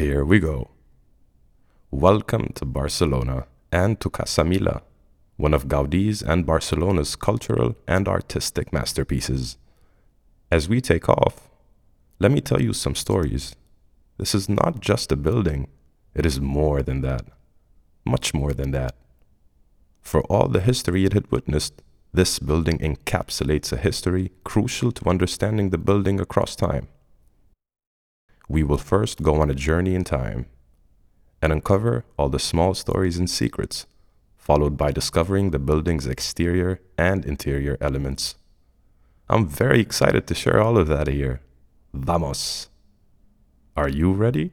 Here we go. Welcome to Barcelona and to Casa Milà, one of Gaudi's and Barcelona's cultural and artistic masterpieces. As we take off, let me tell you some stories. This is not just a building, it is more than that, much more than that. For all the history it had witnessed, this building encapsulates a history crucial to understanding the building across time. We will first go on a journey in time and uncover all the small stories and secrets, followed by discovering the building's exterior and interior elements. I'm very excited to share all of that here. Vamos! Are you ready?